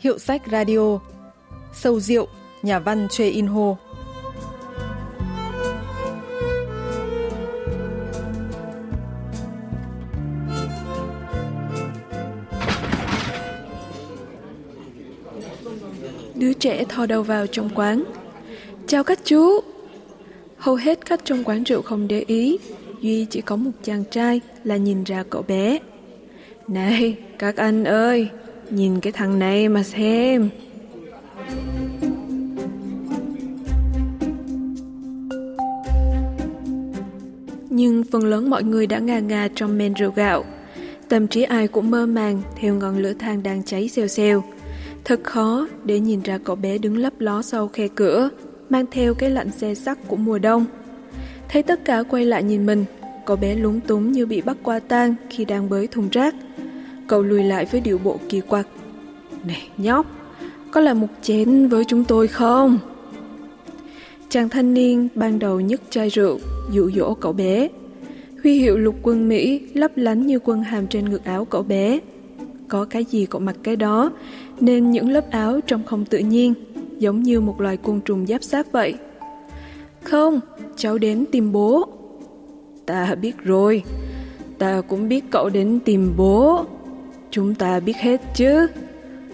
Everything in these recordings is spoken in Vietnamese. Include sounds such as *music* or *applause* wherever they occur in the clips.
Hiệu sách radio Sâu rượu, nhà văn Choi In Ho Đứa trẻ thò đầu vào trong quán. Chào các chú. Hầu hết khách trong quán rượu không để ý, Duy chỉ có một chàng trai là nhìn ra cậu bé. Này, các anh ơi, nhìn cái thằng này mà xem. Nhưng phần lớn mọi người đã ngà ngà trong men rượu gạo. Tâm trí ai cũng mơ màng theo ngọn lửa than đang cháy xèo xèo. Thật khó để nhìn ra cậu bé đứng lấp ló sau khe cửa, mang theo cái lạnh xe sắc của mùa đông. Thấy tất cả quay lại nhìn mình, cậu bé lúng túng như bị bắt qua tang khi đang bới thùng rác. Cậu lùi lại với điệu bộ kỳ quặc. Này nhóc, có là một chén với chúng tôi không? Chàng thanh niên ban đầu nhấc chai rượu, dụ dỗ cậu bé. Huy hiệu lục quân Mỹ lấp lánh như quân hàm trên ngực áo cậu bé. Có cái gì cậu mặc cái đó, nên những lớp áo trông không tự nhiên, giống như một loài côn trùng giáp sát vậy. Không, cháu đến tìm bố. Ta biết rồi, ta cũng biết cậu đến tìm bố. Chúng ta biết hết chứ,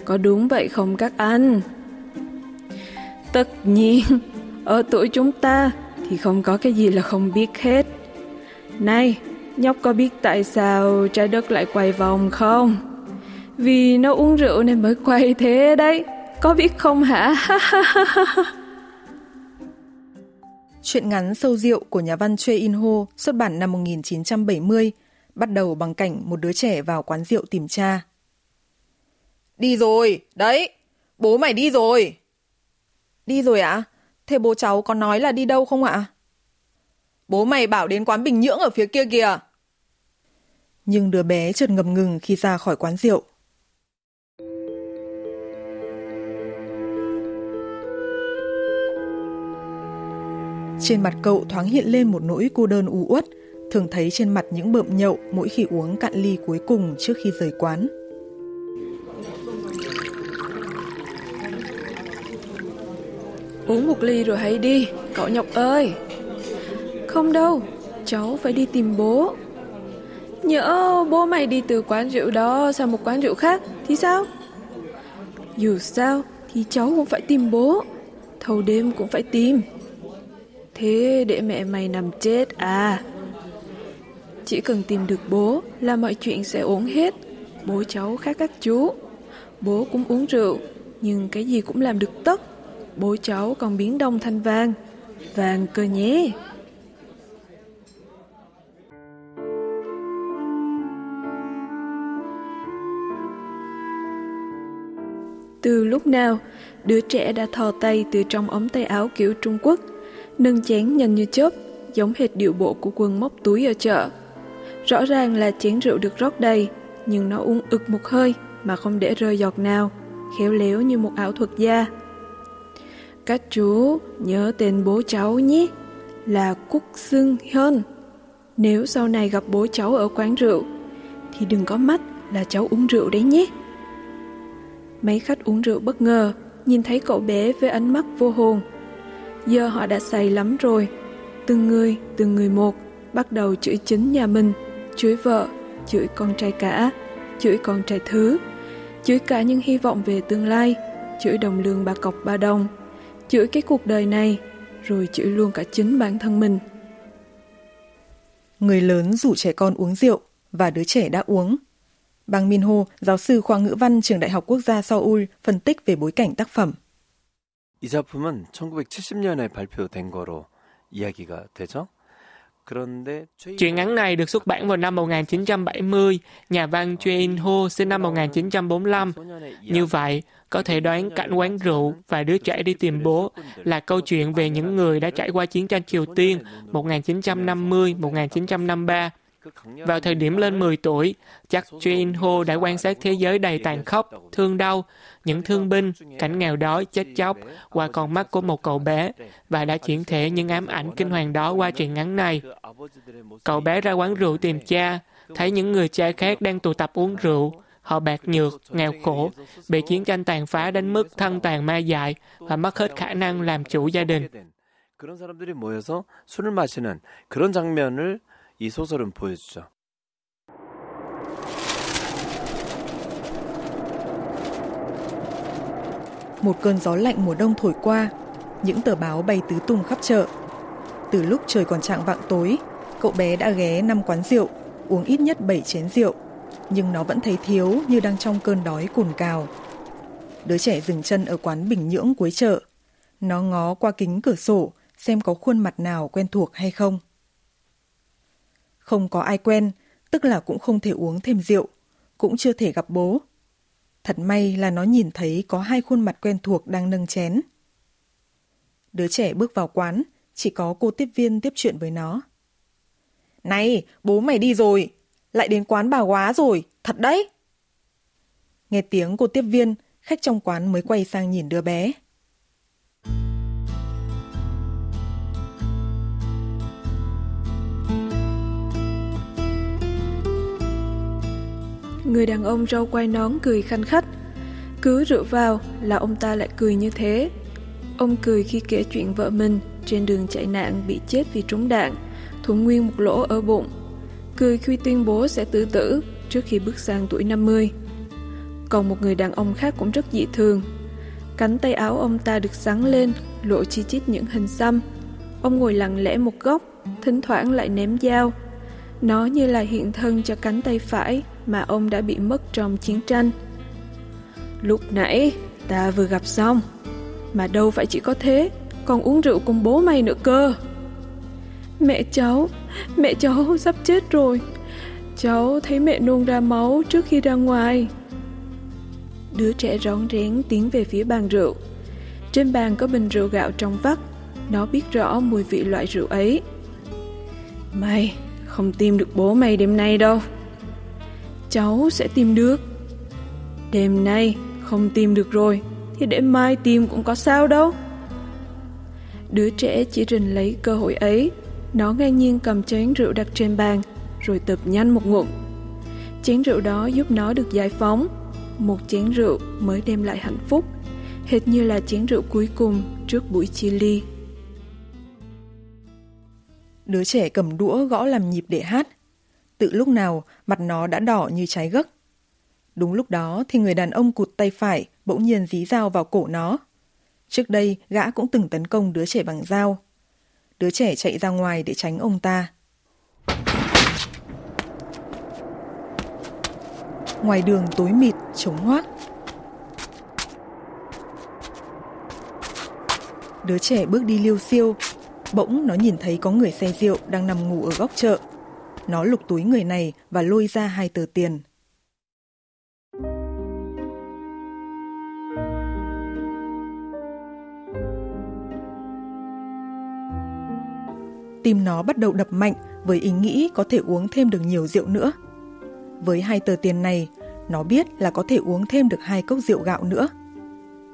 có đúng vậy không các anh? Tất nhiên, ở tuổi chúng ta thì không có cái gì là không biết hết. Này, nhóc có biết tại sao trái đất lại quay vòng không? Vì nó uống rượu nên mới quay thế đấy. Có biết không hả? *laughs* Chuyện ngắn Sâu Rượu của nhà văn Choi In Ho xuất bản năm 1970, bắt đầu bằng cảnh một đứa trẻ vào quán rượu tìm cha. Đi rồi, đấy, bố mày đi rồi. Đi rồi ạ? À? Thế bố cháu có nói là đi đâu không ạ? Bố mày bảo đến quán Bình Nhưỡng ở phía kia kìa. Nhưng đứa bé chợt ngập ngừng khi ra khỏi quán rượu. Trên mặt cậu thoáng hiện lên một nỗi cô đơn u uất, thường thấy trên mặt những bợm nhậu mỗi khi uống cạn ly cuối cùng trước khi rời quán. Uống một ly rồi hãy đi, cậu nhọc ơi. Không đâu, cháu phải đi tìm bố. Nhỡ bố mày đi từ quán rượu đó sang một quán rượu khác thì sao? Dù sao thì cháu cũng phải tìm bố, thâu đêm cũng phải tìm. Thế để mẹ mày nằm chết à? Chỉ cần tìm được bố là mọi chuyện sẽ ổn hết. Bố cháu khác các chú. Bố cũng uống rượu, nhưng cái gì cũng làm được tất. Bố cháu còn biến đông thành vàng. Vàng cơ nhé. Từ lúc nào, đứa trẻ đã thò tay từ trong ống tay áo kiểu Trung Quốc nâng chén nhanh như chớp, giống hệt điệu bộ của quân móc túi ở chợ. Rõ ràng là chén rượu được rót đầy, nhưng nó uống ực một hơi mà không để rơi giọt nào, khéo léo như một ảo thuật gia. Các chú nhớ tên bố cháu nhé, là Cúc Sưng Hơn. Nếu sau này gặp bố cháu ở quán rượu, thì đừng có mắt là cháu uống rượu đấy nhé. Mấy khách uống rượu bất ngờ, nhìn thấy cậu bé với ánh mắt vô hồn, Giờ họ đã say lắm rồi. Từng người, từng người một, bắt đầu chửi chính nhà mình, chửi vợ, chửi con trai cả, chửi con trai thứ, chửi cả những hy vọng về tương lai, chửi đồng lương ba cọc ba đồng, chửi cái cuộc đời này, rồi chửi luôn cả chính bản thân mình. Người lớn rủ trẻ con uống rượu và đứa trẻ đã uống. Bang Min Ho, giáo sư khoa ngữ văn trường Đại học Quốc gia Seoul, phân tích về bối cảnh tác phẩm. 이 작품은 1970년에 발표된 거로 이야기가 되죠. Truyện ngắn này được xuất bản vào năm 1970, nhà văn Choi In-ho sinh năm 1945. Như vậy, có thể đoán cảnh quán rượu và đứa trẻ đi tìm bố là câu chuyện về những người đã trải qua chiến tranh Triều Tiên 1950-1953 vào thời điểm lên 10 tuổi, chắc Jin Ho đã quan sát thế giới đầy tàn khốc, thương đau, những thương binh, cảnh nghèo đói, chết chóc qua con mắt của một cậu bé và đã chuyển thể những ám ảnh kinh hoàng đó qua truyện ngắn này. Cậu bé ra quán rượu tìm cha, thấy những người cha khác đang tụ tập uống rượu. Họ bạc nhược, nghèo khổ, bị chiến tranh tàn phá đến mức thân tàn ma dại và mất hết khả năng làm chủ gia đình. 그런 사람들이 모여서 술을 마시는 그런 장면을 이 소설은 보여주죠. Một cơn gió lạnh mùa đông thổi qua, những tờ báo bay tứ tung khắp chợ. Từ lúc trời còn trạng vạng tối, cậu bé đã ghé năm quán rượu, uống ít nhất 7 chén rượu, nhưng nó vẫn thấy thiếu như đang trong cơn đói cồn cào. Đứa trẻ dừng chân ở quán Bình Nhưỡng cuối chợ. Nó ngó qua kính cửa sổ xem có khuôn mặt nào quen thuộc hay không. Không có ai quen, tức là cũng không thể uống thêm rượu, cũng chưa thể gặp bố. Thật may là nó nhìn thấy có hai khuôn mặt quen thuộc đang nâng chén. Đứa trẻ bước vào quán, chỉ có cô tiếp viên tiếp chuyện với nó. Này, bố mày đi rồi, lại đến quán bà quá rồi, thật đấy. Nghe tiếng cô tiếp viên, khách trong quán mới quay sang nhìn đứa bé. Người đàn ông râu quai nón cười khanh khách. Cứ rượu vào là ông ta lại cười như thế. Ông cười khi kể chuyện vợ mình trên đường chạy nạn bị chết vì trúng đạn, thủng nguyên một lỗ ở bụng. Cười khi tuyên bố sẽ tự tử trước khi bước sang tuổi 50. Còn một người đàn ông khác cũng rất dị thường. Cánh tay áo ông ta được sắn lên, lộ chi chít những hình xăm. Ông ngồi lặng lẽ một góc, thỉnh thoảng lại ném dao. Nó như là hiện thân cho cánh tay phải mà ông đã bị mất trong chiến tranh. Lúc nãy, ta vừa gặp xong. Mà đâu phải chỉ có thế, còn uống rượu cùng bố mày nữa cơ. Mẹ cháu, mẹ cháu sắp chết rồi. Cháu thấy mẹ nôn ra máu trước khi ra ngoài. Đứa trẻ rón rén tiến về phía bàn rượu. Trên bàn có bình rượu gạo trong vắt. Nó biết rõ mùi vị loại rượu ấy. Mày không tìm được bố mày đêm nay đâu. Cháu sẽ tìm được. Đêm nay không tìm được rồi thì để mai tìm cũng có sao đâu. Đứa trẻ chỉ rình lấy cơ hội ấy. Nó ngang nhiên cầm chén rượu đặt trên bàn rồi tập nhanh một ngụm. Chén rượu đó giúp nó được giải phóng. Một chén rượu mới đem lại hạnh phúc, hệt như là chén rượu cuối cùng trước buổi chia ly. Đứa trẻ cầm đũa gõ làm nhịp để hát. Tự lúc nào mặt nó đã đỏ như trái gấc. Đúng lúc đó thì người đàn ông cụt tay phải bỗng nhiên dí dao vào cổ nó. Trước đây gã cũng từng tấn công đứa trẻ bằng dao. Đứa trẻ chạy ra ngoài để tránh ông ta. Ngoài đường tối mịt, trống hoác. Đứa trẻ bước đi liêu siêu, bỗng nó nhìn thấy có người say rượu đang nằm ngủ ở góc chợ. Nó lục túi người này và lôi ra hai tờ tiền. Tim nó bắt đầu đập mạnh với ý nghĩ có thể uống thêm được nhiều rượu nữa. Với hai tờ tiền này, nó biết là có thể uống thêm được hai cốc rượu gạo nữa.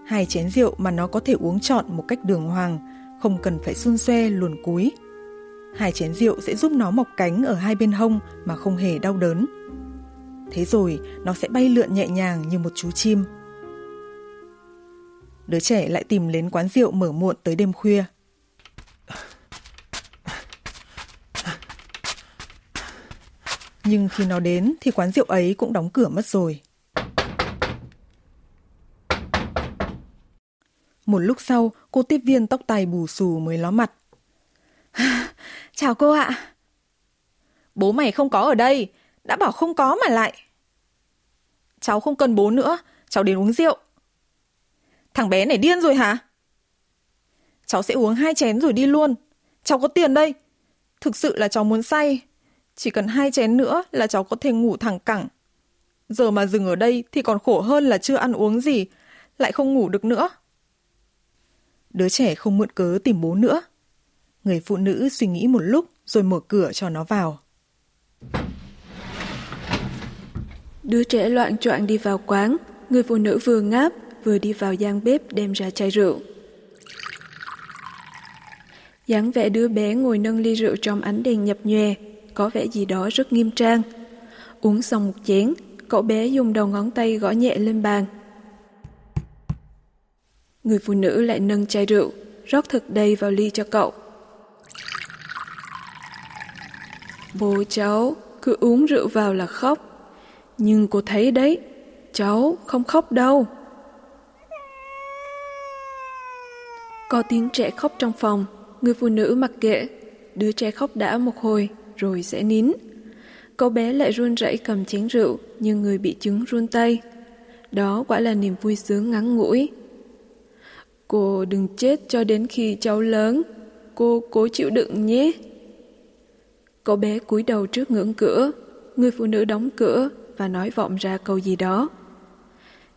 Hai chén rượu mà nó có thể uống trọn một cách đường hoàng, không cần phải xun xoe luồn cúi. Hai chén rượu sẽ giúp nó mọc cánh ở hai bên hông mà không hề đau đớn. Thế rồi nó sẽ bay lượn nhẹ nhàng như một chú chim. Đứa trẻ lại tìm đến quán rượu mở muộn tới đêm khuya. Nhưng khi nó đến thì quán rượu ấy cũng đóng cửa mất rồi. Một lúc sau, cô tiếp viên tóc tai bù xù mới ló mặt. *laughs* Chào cô ạ. Bố mày không có ở đây, đã bảo không có mà lại. Cháu không cần bố nữa, cháu đến uống rượu. Thằng bé này điên rồi hả? Cháu sẽ uống hai chén rồi đi luôn. Cháu có tiền đây. Thực sự là cháu muốn say. Chỉ cần hai chén nữa là cháu có thể ngủ thẳng cẳng. Giờ mà dừng ở đây thì còn khổ hơn là chưa ăn uống gì, lại không ngủ được nữa. Đứa trẻ không mượn cớ tìm bố nữa. Người phụ nữ suy nghĩ một lúc rồi mở cửa cho nó vào. Đứa trẻ loạn choạng đi vào quán, người phụ nữ vừa ngáp vừa đi vào gian bếp đem ra chai rượu. dáng vẻ đứa bé ngồi nâng ly rượu trong ánh đèn nhập nhòe, có vẻ gì đó rất nghiêm trang. Uống xong một chén, Cậu bé dùng đầu ngón tay gõ nhẹ lên bàn. Người phụ nữ lại nâng chai rượu, rót thật đầy vào ly cho cậu. Bố cháu cứ uống rượu vào là khóc. Nhưng cô thấy đấy, cháu không khóc đâu. Có tiếng trẻ khóc trong phòng, người phụ nữ mặc kệ, đứa trẻ khóc đã một hồi rồi sẽ nín. Cậu bé lại run rẩy cầm chén rượu nhưng người bị chứng run tay. Đó quả là niềm vui sướng ngắn ngủi. Cô đừng chết cho đến khi cháu lớn. Cô cố chịu đựng nhé. Cậu bé cúi đầu trước ngưỡng cửa. Người phụ nữ đóng cửa và nói vọng ra câu gì đó.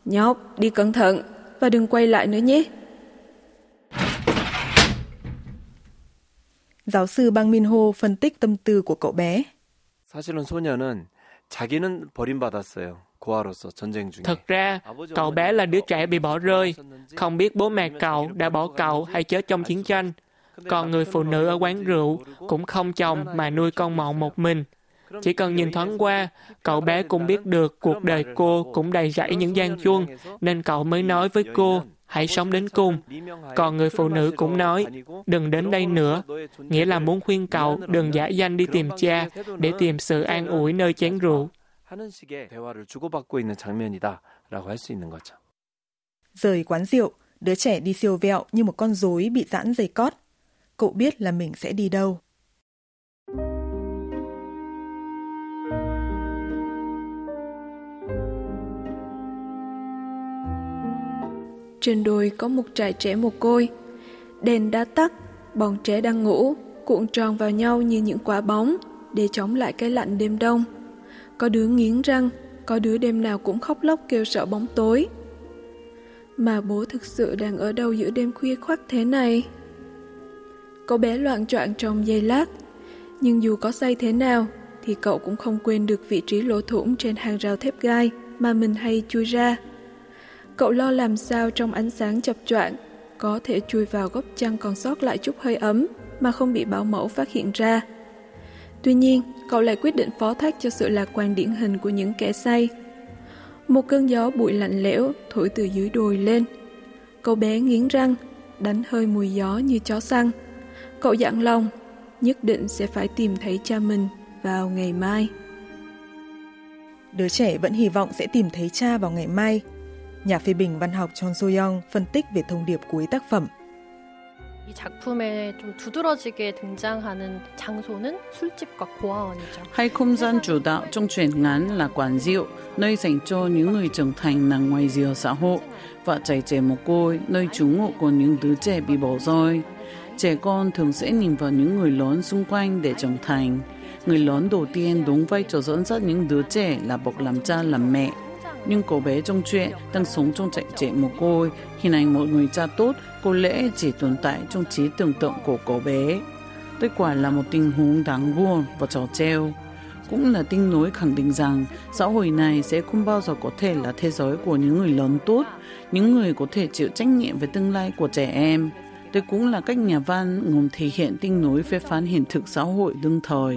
Nhóc, đi cẩn thận và đừng quay lại nữa nhé. Giáo sư Bang Min Ho phân tích tâm tư của cậu bé. 사실은 소녀는 자기는 버림받았어요. 고아로서 전쟁 중에. Thật ra, cậu bé là đứa trẻ bị bỏ rơi, không biết bố mẹ cậu đã bỏ cậu hay chết trong chiến tranh. còn người phụ nữ ở quán rượu cũng không chồng mà nuôi con mọn một mình. Chỉ cần nhìn thoáng qua, cậu bé cũng biết được cuộc đời cô cũng đầy rẫy những gian chuông, nên cậu mới nói với cô, hãy sống đến cùng. Còn người phụ nữ cũng nói, đừng đến đây nữa, nghĩa là muốn khuyên cậu đừng giả danh đi tìm cha để tìm sự an ủi nơi chén rượu. Rời quán rượu, đứa trẻ đi siêu vẹo như một con rối bị giãn dây cót. Cậu biết là mình sẽ đi đâu. Trên đồi có một trại trẻ mồ côi. Đèn đã tắt, bọn trẻ đang ngủ, cuộn tròn vào nhau như những quả bóng để chống lại cái lạnh đêm đông. Có đứa nghiến răng, có đứa đêm nào cũng khóc lóc kêu sợ bóng tối. Mà bố thực sự đang ở đâu giữa đêm khuya khoắt thế này? Cậu bé loạn choạng trong giây lát, nhưng dù có say thế nào thì cậu cũng không quên được vị trí lỗ thủng trên hàng rào thép gai mà mình hay chui ra. Cậu lo làm sao trong ánh sáng chập choạng có thể chui vào góc chăn còn sót lại chút hơi ấm mà không bị bảo mẫu phát hiện ra. Tuy nhiên, cậu lại quyết định phó thác cho sự lạc quan điển hình của những kẻ say. Một cơn gió bụi lạnh lẽo thổi từ dưới đồi lên. Cậu bé nghiến răng, đánh hơi mùi gió như chó săn. Cậu dặn lòng, nhất định sẽ phải tìm thấy cha mình vào ngày mai. Đứa trẻ vẫn hy vọng sẽ tìm thấy cha vào ngày mai Nhà phê bình văn học Chon So-young phân tích về thông điệp cuối tác phẩm. 이 작품에 좀 두드러지게 등장하는 장소는 술집과 고아원이죠. Hay không gian chủ đạo trong truyện ngắn là quán rượu, nơi dành cho những người trưởng thành nằm ngoài rìa xã hội, và trại trẻ mồ côi, nơi trú ngụ của những đứa trẻ bị bỏ rơi. Trẻ con thường sẽ nhìn vào những người lớn xung quanh để trưởng thành. Người lớn đầu tiên đúng vai trò dẫn dắt những đứa trẻ là bậc làm cha làm mẹ, nhưng cô bé trong chuyện đang sống trong trại trẻ mồ côi, hình ảnh một người cha tốt có lẽ chỉ tồn tại trong trí tưởng tượng của cô bé. Đây quả là một tình huống đáng buồn và trò treo. Cũng là tin nối khẳng định rằng xã hội này sẽ không bao giờ có thể là thế giới của những người lớn tốt, những người có thể chịu trách nhiệm về tương lai của trẻ em. Đây cũng là cách nhà văn ngầm thể hiện tin nối phê phán hiện thực xã hội đương thời.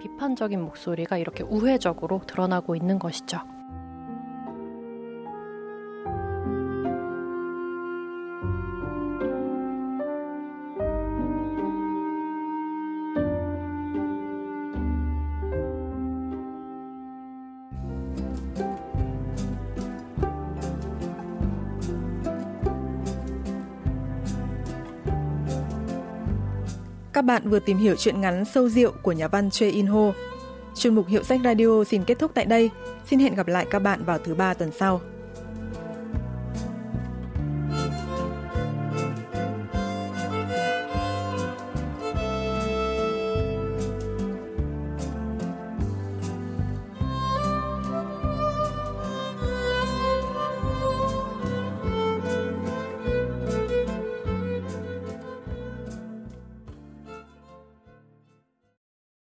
비판적인 목소리가 이렇게 우회적으로 드러나고 있는 것이죠. Các bạn vừa tìm hiểu chuyện ngắn Sâu Rượu của nhà văn Choi In Ho. Chuyên mục Hiệu sách Radio xin kết thúc tại đây. Xin hẹn gặp lại các bạn vào thứ ba tuần sau.